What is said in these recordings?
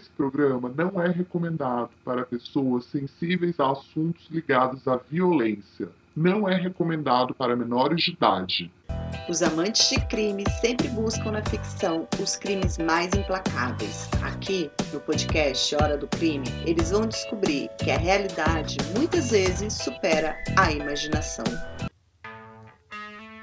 Esse programa não é recomendado para pessoas sensíveis a assuntos ligados à violência. Não é recomendado para menores de idade. Os amantes de crime sempre buscam na ficção os crimes mais implacáveis. Aqui, no podcast Hora do Crime, eles vão descobrir que a realidade muitas vezes supera a imaginação.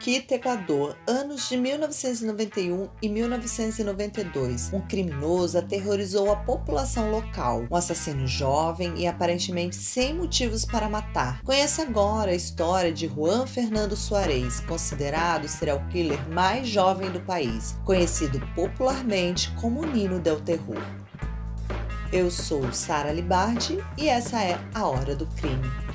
Quito, Equador, anos de 1991 e 1992. Um criminoso aterrorizou a população local. Um assassino jovem e aparentemente sem motivos para matar. Conheça agora a história de Juan Fernando Soares, considerado o serial killer mais jovem do país, conhecido popularmente como Nino del Terror. Eu sou Sara Libardi e essa é a Hora do Crime.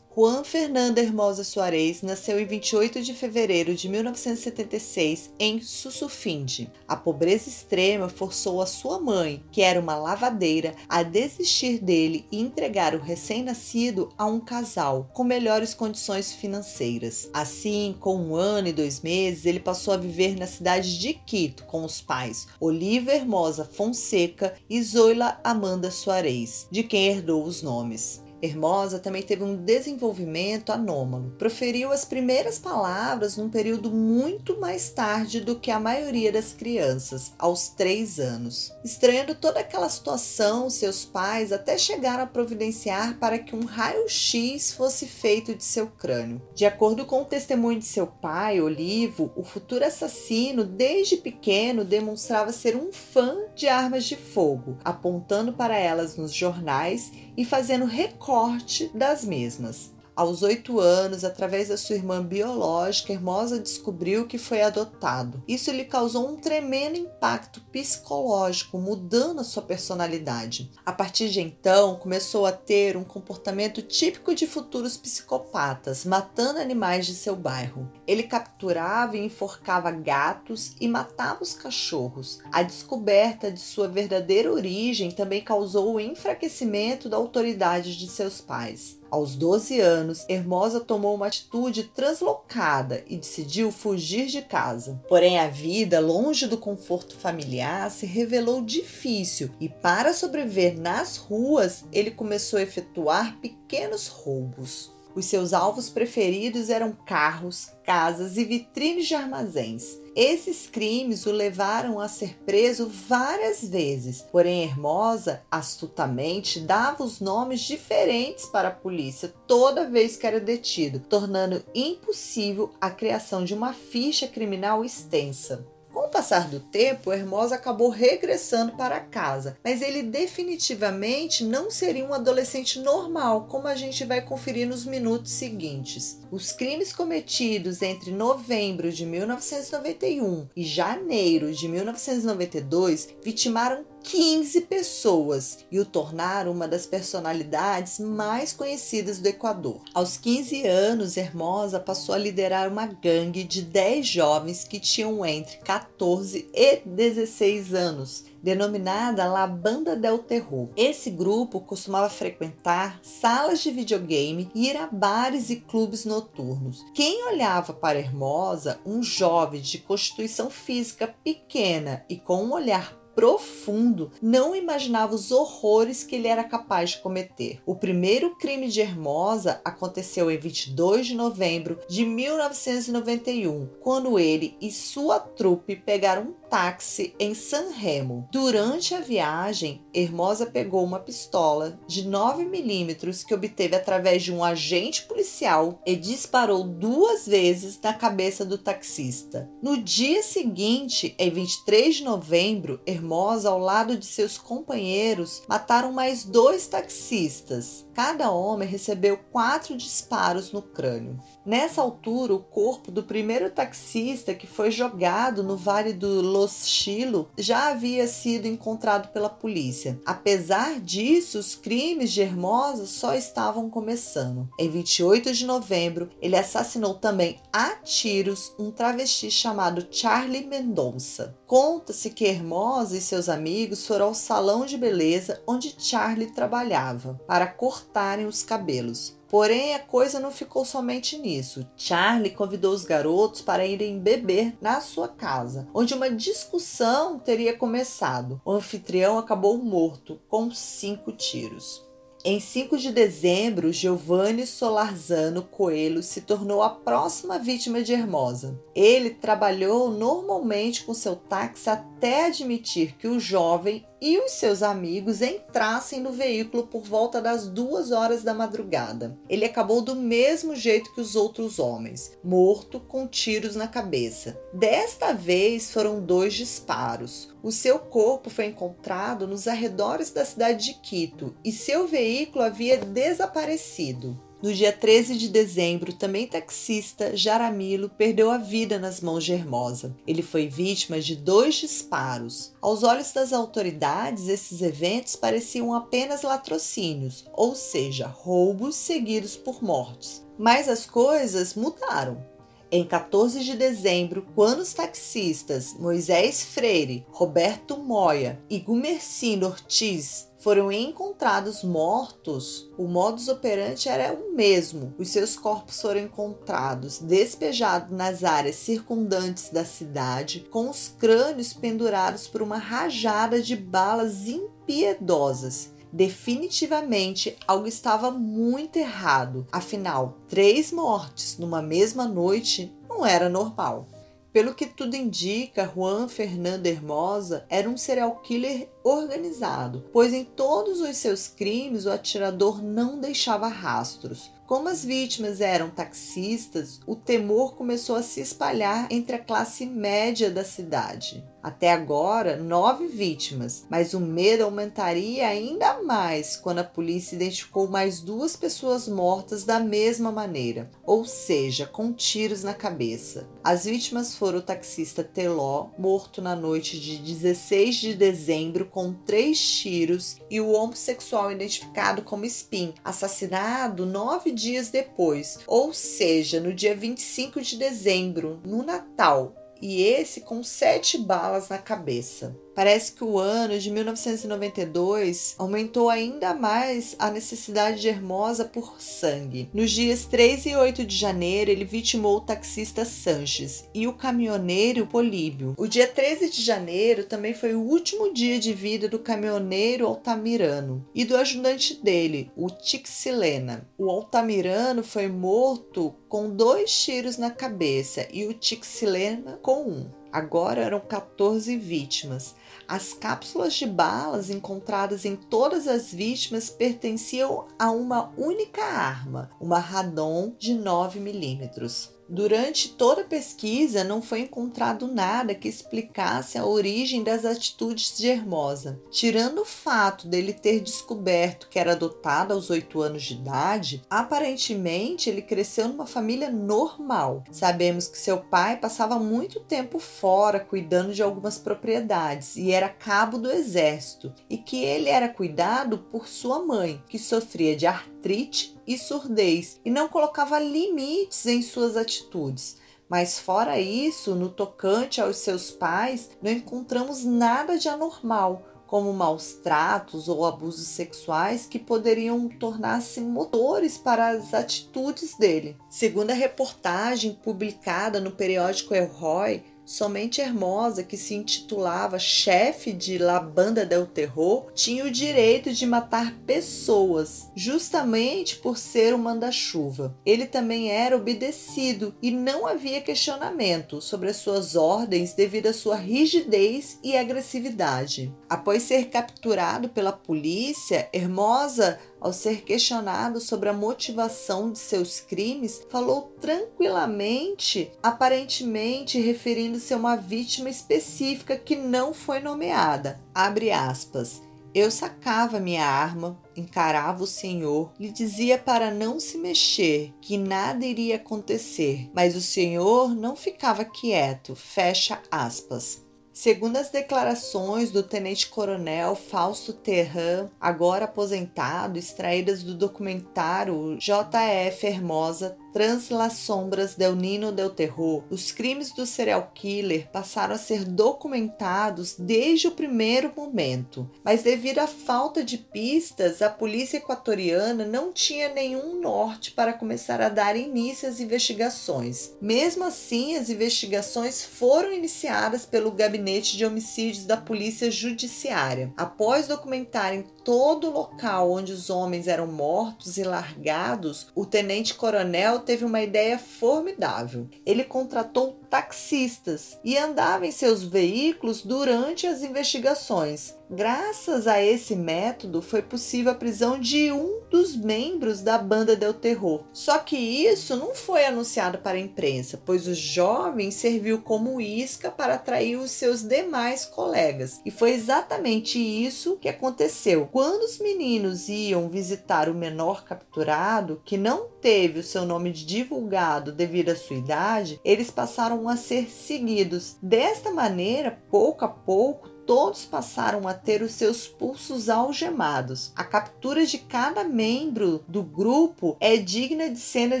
Juan Fernando Hermosa Soares nasceu em 28 de fevereiro de 1976 em Susufinde. A pobreza extrema forçou a sua mãe, que era uma lavadeira, a desistir dele e entregar o recém-nascido a um casal com melhores condições financeiras. Assim, com um ano e dois meses, ele passou a viver na cidade de Quito com os pais Oliva Hermosa Fonseca e Zoila Amanda Soares, de quem herdou os nomes. Hermosa também teve um desenvolvimento anômalo. Proferiu as primeiras palavras num período muito mais tarde do que a maioria das crianças, aos três anos. Estranhando toda aquela situação, seus pais até chegaram a providenciar para que um raio-x fosse feito de seu crânio. De acordo com o testemunho de seu pai, Olivo, o futuro assassino, desde pequeno, demonstrava ser um fã de armas de fogo, apontando para elas nos jornais e fazendo recorte das mesmas. Aos oito anos, através da sua irmã biológica, Hermosa descobriu que foi adotado. Isso lhe causou um tremendo impacto psicológico, mudando a sua personalidade. A partir de então, começou a ter um comportamento típico de futuros psicopatas, matando animais de seu bairro. Ele capturava e enforcava gatos e matava os cachorros. A descoberta de sua verdadeira origem também causou o enfraquecimento da autoridade de seus pais. Aos 12 anos, Hermosa tomou uma atitude translocada e decidiu fugir de casa. Porém, a vida, longe do conforto familiar, se revelou difícil e, para sobreviver nas ruas, ele começou a efetuar pequenos roubos. Os seus alvos preferidos eram carros, casas e vitrines de armazéns. Esses crimes o levaram a ser preso várias vezes, porém Hermosa astutamente dava os nomes diferentes para a polícia toda vez que era detido, tornando impossível a criação de uma ficha criminal extensa. Passar do tempo, Hermosa acabou regressando para casa, mas ele definitivamente não seria um adolescente normal, como a gente vai conferir nos minutos seguintes. Os crimes cometidos entre novembro de 1991 e janeiro de 1992 vitimaram 15 pessoas e o tornaram uma das personalidades mais conhecidas do Equador. Aos 15 anos, Hermosa passou a liderar uma gangue de 10 jovens que tinham entre 14 e 16 anos denominada La Banda del Terror. Esse grupo costumava frequentar salas de videogame e ir a bares e clubes noturnos. Quem olhava para Hermosa, um jovem de constituição física pequena e com um olhar profundo, não imaginava os horrores que ele era capaz de cometer. O primeiro crime de Hermosa aconteceu em 22 de novembro de 1991, quando ele e sua trupe pegaram um táxi em San Remo. Durante a viagem, Hermosa pegou uma pistola de 9mm que obteve através de um agente policial e disparou duas vezes na cabeça do taxista. No dia seguinte, em 23 de novembro, Hermosa, ao lado de seus companheiros, mataram mais dois taxistas. Cada homem recebeu quatro disparos no crânio. Nessa altura, o corpo do primeiro taxista que foi jogado no Vale do Los Chilo já havia sido encontrado pela polícia. Apesar disso, os crimes de Hermosa só estavam começando. Em 28 de novembro, ele assassinou também a tiros um travesti chamado Charlie Mendonça. Conta-se que Hermosa e seus amigos foram ao salão de beleza onde Charlie trabalhava para cortarem os cabelos. Porém, a coisa não ficou somente nisso. Charlie convidou os garotos para irem beber na sua casa, onde uma discussão teria começado. O anfitrião acabou morto com cinco tiros. Em 5 de dezembro, Giovanni Solarzano Coelho se tornou a próxima vítima de Hermosa. Ele trabalhou normalmente com seu táxi até admitir que o jovem e os seus amigos entrassem no veículo por volta das duas horas da madrugada. Ele acabou do mesmo jeito que os outros homens, morto com tiros na cabeça. Desta vez foram dois disparos. O seu corpo foi encontrado nos arredores da cidade de Quito e seu veículo havia desaparecido. No dia 13 de dezembro, também taxista Jaramilo perdeu a vida nas mãos de Hermosa. Ele foi vítima de dois disparos. Aos olhos das autoridades, esses eventos pareciam apenas latrocínios, ou seja, roubos seguidos por mortes. Mas as coisas mudaram. Em 14 de dezembro, quando os taxistas Moisés Freire, Roberto Moya e Gumercindo Ortiz foram encontrados mortos, o modus operandi era o mesmo. Os seus corpos foram encontrados despejados nas áreas circundantes da cidade, com os crânios pendurados por uma rajada de balas impiedosas. Definitivamente algo estava muito errado. Afinal, três mortes numa mesma noite não era normal. Pelo que tudo indica, Juan Fernando Hermosa era um serial killer organizado, pois em todos os seus crimes o atirador não deixava rastros. Como as vítimas eram taxistas, o temor começou a se espalhar entre a classe média da cidade. Até agora, nove vítimas, mas o medo aumentaria ainda mais quando a polícia identificou mais duas pessoas mortas da mesma maneira, ou seja, com tiros na cabeça. As vítimas foram o taxista Teló, morto na noite de 16 de dezembro com três tiros, e o homossexual identificado como Spin, assassinado nove dias depois, ou seja, no dia 25 de dezembro, no Natal, e esse com sete balas na cabeça. Parece que o ano de 1992 aumentou ainda mais a necessidade de Hermosa por sangue. Nos dias 3 e 8 de janeiro, ele vitimou o taxista Sanches e o caminhoneiro Políbio. O dia 13 de janeiro também foi o último dia de vida do caminhoneiro Altamirano e do ajudante dele, o Tixilena. O Altamirano foi morto com dois tiros na cabeça e o Tixilena com um. Agora eram 14 vítimas. As cápsulas de balas encontradas em todas as vítimas pertenciam a uma única arma, uma Radon de 9 milímetros. Durante toda a pesquisa, não foi encontrado nada que explicasse a origem das atitudes de Hermosa. Tirando o fato dele ter descoberto que era adotado aos 8 anos de idade, aparentemente ele cresceu numa família normal. Sabemos que seu pai passava muito tempo fora cuidando de algumas propriedades e era cabo do exército, e que ele era cuidado por sua mãe, que sofria de artrite e surdez e não colocava limites em suas atitudes. Mas fora isso, no tocante aos seus pais, não encontramos nada de anormal, como maus tratos ou abusos sexuais que poderiam tornar-se motores para as atitudes dele. Segundo a reportagem publicada no periódico El Roy, Somente Hermosa, que se intitulava chefe de La Banda del Terror, tinha o direito de matar pessoas, justamente por ser o manda-chuva. Ele também era obedecido e não havia questionamento sobre as suas ordens devido à sua rigidez e agressividade. Após ser capturado pela polícia, Hermosa ao ser questionado sobre a motivação de seus crimes, falou tranquilamente, aparentemente referindo-se a uma vítima específica que não foi nomeada. Abre aspas. Eu sacava minha arma, encarava o Senhor, lhe dizia para não se mexer, que nada iria acontecer, mas o Senhor não ficava quieto. Fecha aspas. Segundo as declarações do tenente-coronel Fausto Terran, agora aposentado, extraídas do documentário JF Hermosa Trans las sombras del Nino del Terror, os crimes do serial killer passaram a ser documentados desde o primeiro momento, mas devido à falta de pistas, a polícia equatoriana não tinha nenhum norte para começar a dar início às investigações. Mesmo assim, as investigações foram iniciadas pelo Gabinete de Homicídios da Polícia Judiciária. Após documentarem todo local onde os homens eram mortos e largados, o tenente-coronel teve uma ideia formidável. Ele contratou taxistas e andava em seus veículos durante as investigações. Graças a esse método, foi possível a prisão de um dos membros da banda Del Terror. Só que isso não foi anunciado para a imprensa, pois o jovem serviu como isca para atrair os seus demais colegas. E foi exatamente isso que aconteceu. Quando os meninos iam visitar o menor capturado, que não teve o seu nome divulgado devido à sua idade, eles passaram a ser seguidos. Desta maneira, pouco a pouco, todos passaram a ter os seus pulsos algemados. A captura de cada membro do grupo é digna de cena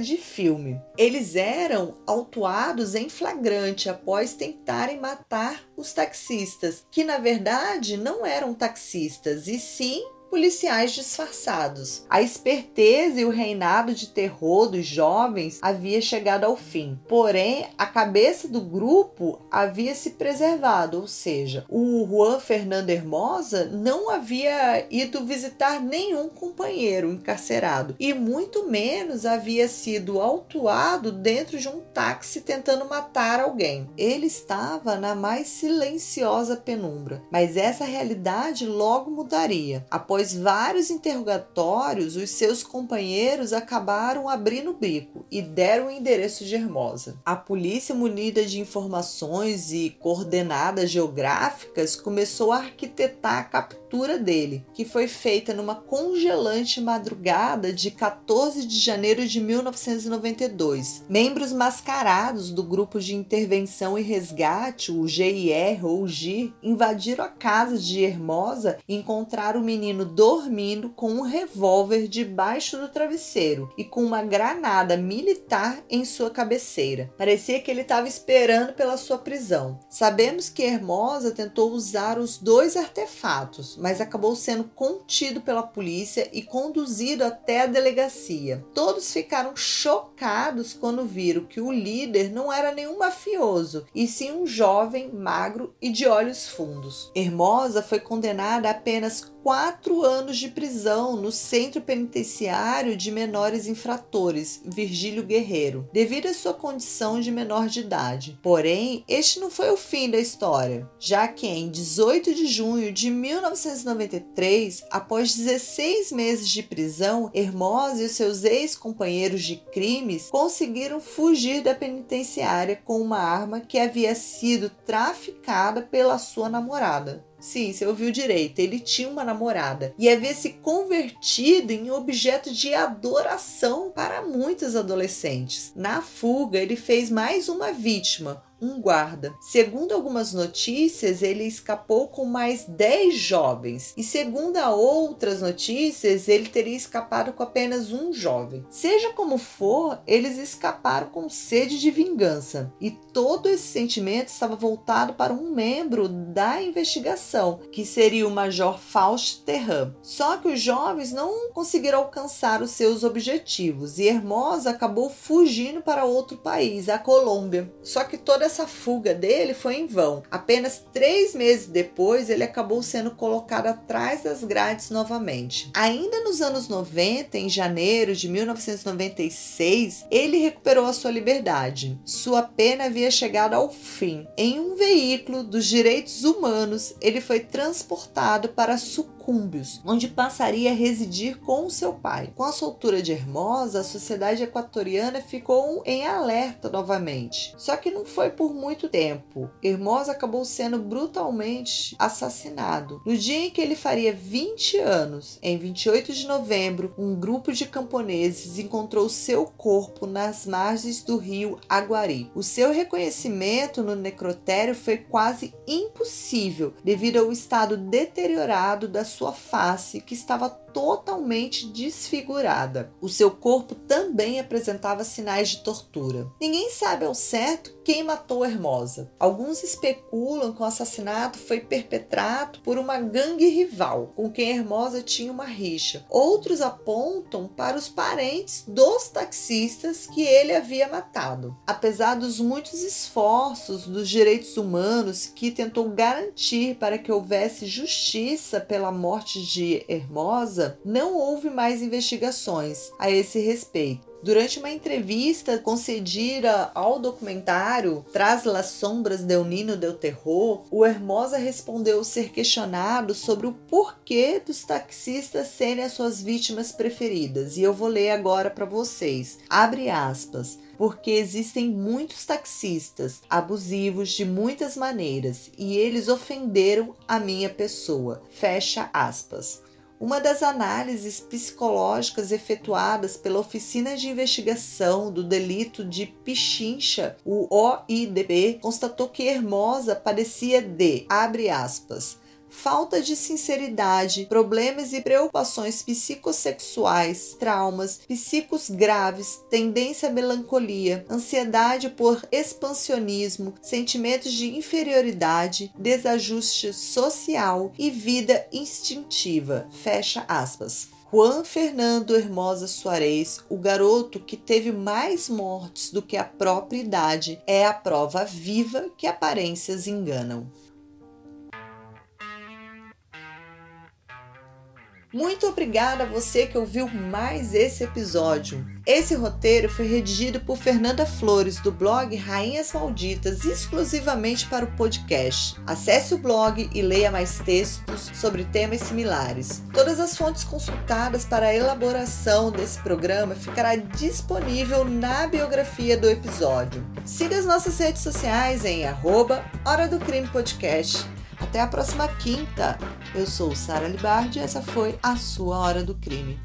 de filme. Eles eram autuados em flagrante após tentarem matar os taxistas, que na verdade não eram taxistas, e sim policiais disfarçados. A esperteza e o reinado de terror dos jovens havia chegado ao fim. Porém, a cabeça do grupo havia se preservado, ou seja, o Juan Fernando Hermosa não havia ido visitar nenhum companheiro encarcerado e muito menos havia sido autuado dentro de um táxi tentando matar alguém. Ele estava na mais silenciosa penumbra, mas essa realidade logo mudaria. Após Após vários interrogatórios, os seus companheiros acabaram abrindo o bico e deram o endereço de Hermosa. A polícia, munida de informações e coordenadas geográficas, começou a arquitetar a captura dele, que foi feita numa congelante madrugada de 14 de janeiro de 1992. Membros mascarados do grupo de intervenção e resgate, o GIR ou GIR, invadiram a casa de Hermosa e encontraram o menino dormindo com um revólver debaixo do travesseiro e com uma granada militar em sua cabeceira. Parecia que ele estava esperando pela sua prisão. Sabemos que Hermosa tentou usar os dois artefatos, mas acabou sendo contido pela polícia e conduzido até a delegacia. Todos ficaram chocados quando viram que o líder não era nenhum mafioso, e sim um jovem magro e de olhos fundos. Hermosa foi condenada a apenas quatro anos de prisão no Centro Penitenciário de Menores Infratores, Virgílio Guerreiro, devido à sua condição de menor de idade. Porém, este não foi o fim da história, já que em 18 de junho de 1993, após 16 meses de prisão, Hermosa e seus ex-companheiros de crimes conseguiram fugir da penitenciária com uma arma que havia sido traficada pela sua namorada. Sim, você ouviu direito. Ele tinha uma namorada e havia se convertido em objeto de adoração para muitos adolescentes. Na fuga, ele fez mais uma vítima, um guarda. Segundo algumas notícias, ele escapou com mais 10 jovens, e segundo outras notícias, ele teria escapado com apenas um jovem. Seja como for, eles escaparam com sede de vingança, e todo esse sentimento estava voltado para um membro da investigação, que seria o Major Faust Terran. Só que os jovens não conseguiram alcançar os seus objetivos e Hermosa acabou fugindo para outro país, a Colômbia. Só que toda essa fuga dele foi em vão. Apenas três meses depois, ele acabou sendo colocado atrás das grades novamente. Ainda nos anos 90, em janeiro de 1996, ele recuperou a sua liberdade. Sua pena havia chegado ao fim. Em um veículo dos direitos humanos, ele foi transportado para Sucuri Onde passaria a residir com seu pai. Com a soltura de Hermosa, a sociedade equatoriana ficou em alerta novamente. Só que não foi por muito tempo. Hermosa acabou sendo brutalmente assassinado. No dia em que ele faria 20 anos, em 28 de novembro, um grupo de camponeses encontrou seu corpo nas margens do rio Aguari. O seu reconhecimento no necrotério foi quase impossível devido ao estado deteriorado da sua face, que estava totalmente desfigurada. O seu corpo também apresentava sinais de tortura. Ninguém sabe ao certo quem matou Hermosa. Alguns especulam que o assassinato foi perpetrado por uma gangue rival com quem Hermosa tinha uma rixa. Outros apontam para os parentes dos taxistas que ele havia matado. Apesar dos muitos esforços dos direitos humanos que tentou garantir para que houvesse justiça pela morte de Hermosa, não houve mais investigações a esse respeito. Durante uma entrevista concedida ao documentário Tras las sombras del Nino del Terror, o Hermosa respondeu ser questionado sobre o porquê dos taxistas serem as suas vítimas preferidas. E eu vou ler agora para vocês. Abre aspas porque existem muitos taxistas abusivos de muitas maneiras e eles ofenderam a minha pessoa. Fecha aspas. Uma das análises psicológicas efetuadas pela Oficina de Investigação do Delito de Pichincha, o OIDP, constatou que Hermosa parecia de, abre aspas, falta de sinceridade, problemas e preocupações psicossexuais, traumas, psicos graves, tendência à melancolia, ansiedade por expansionismo, sentimentos de inferioridade, desajuste social e vida instintiva. Fecha aspas. Juan Fernando Hermosa Soares, o garoto que teve mais mortes do que a própria idade, é a prova viva que aparências enganam. Muito obrigada a você que ouviu mais esse episódio. Esse roteiro foi redigido por Fernanda Flores, do blog Rainhas Malditas, exclusivamente para o podcast. Acesse o blog e leia mais textos sobre temas similares. Todas as fontes consultadas para a elaboração desse programa ficará disponível na biografia do episódio. Siga as nossas redes sociais em arroba Hora do Crime Podcast até a próxima quinta. Eu sou Sara Libardi e essa foi a sua Hora do Crime.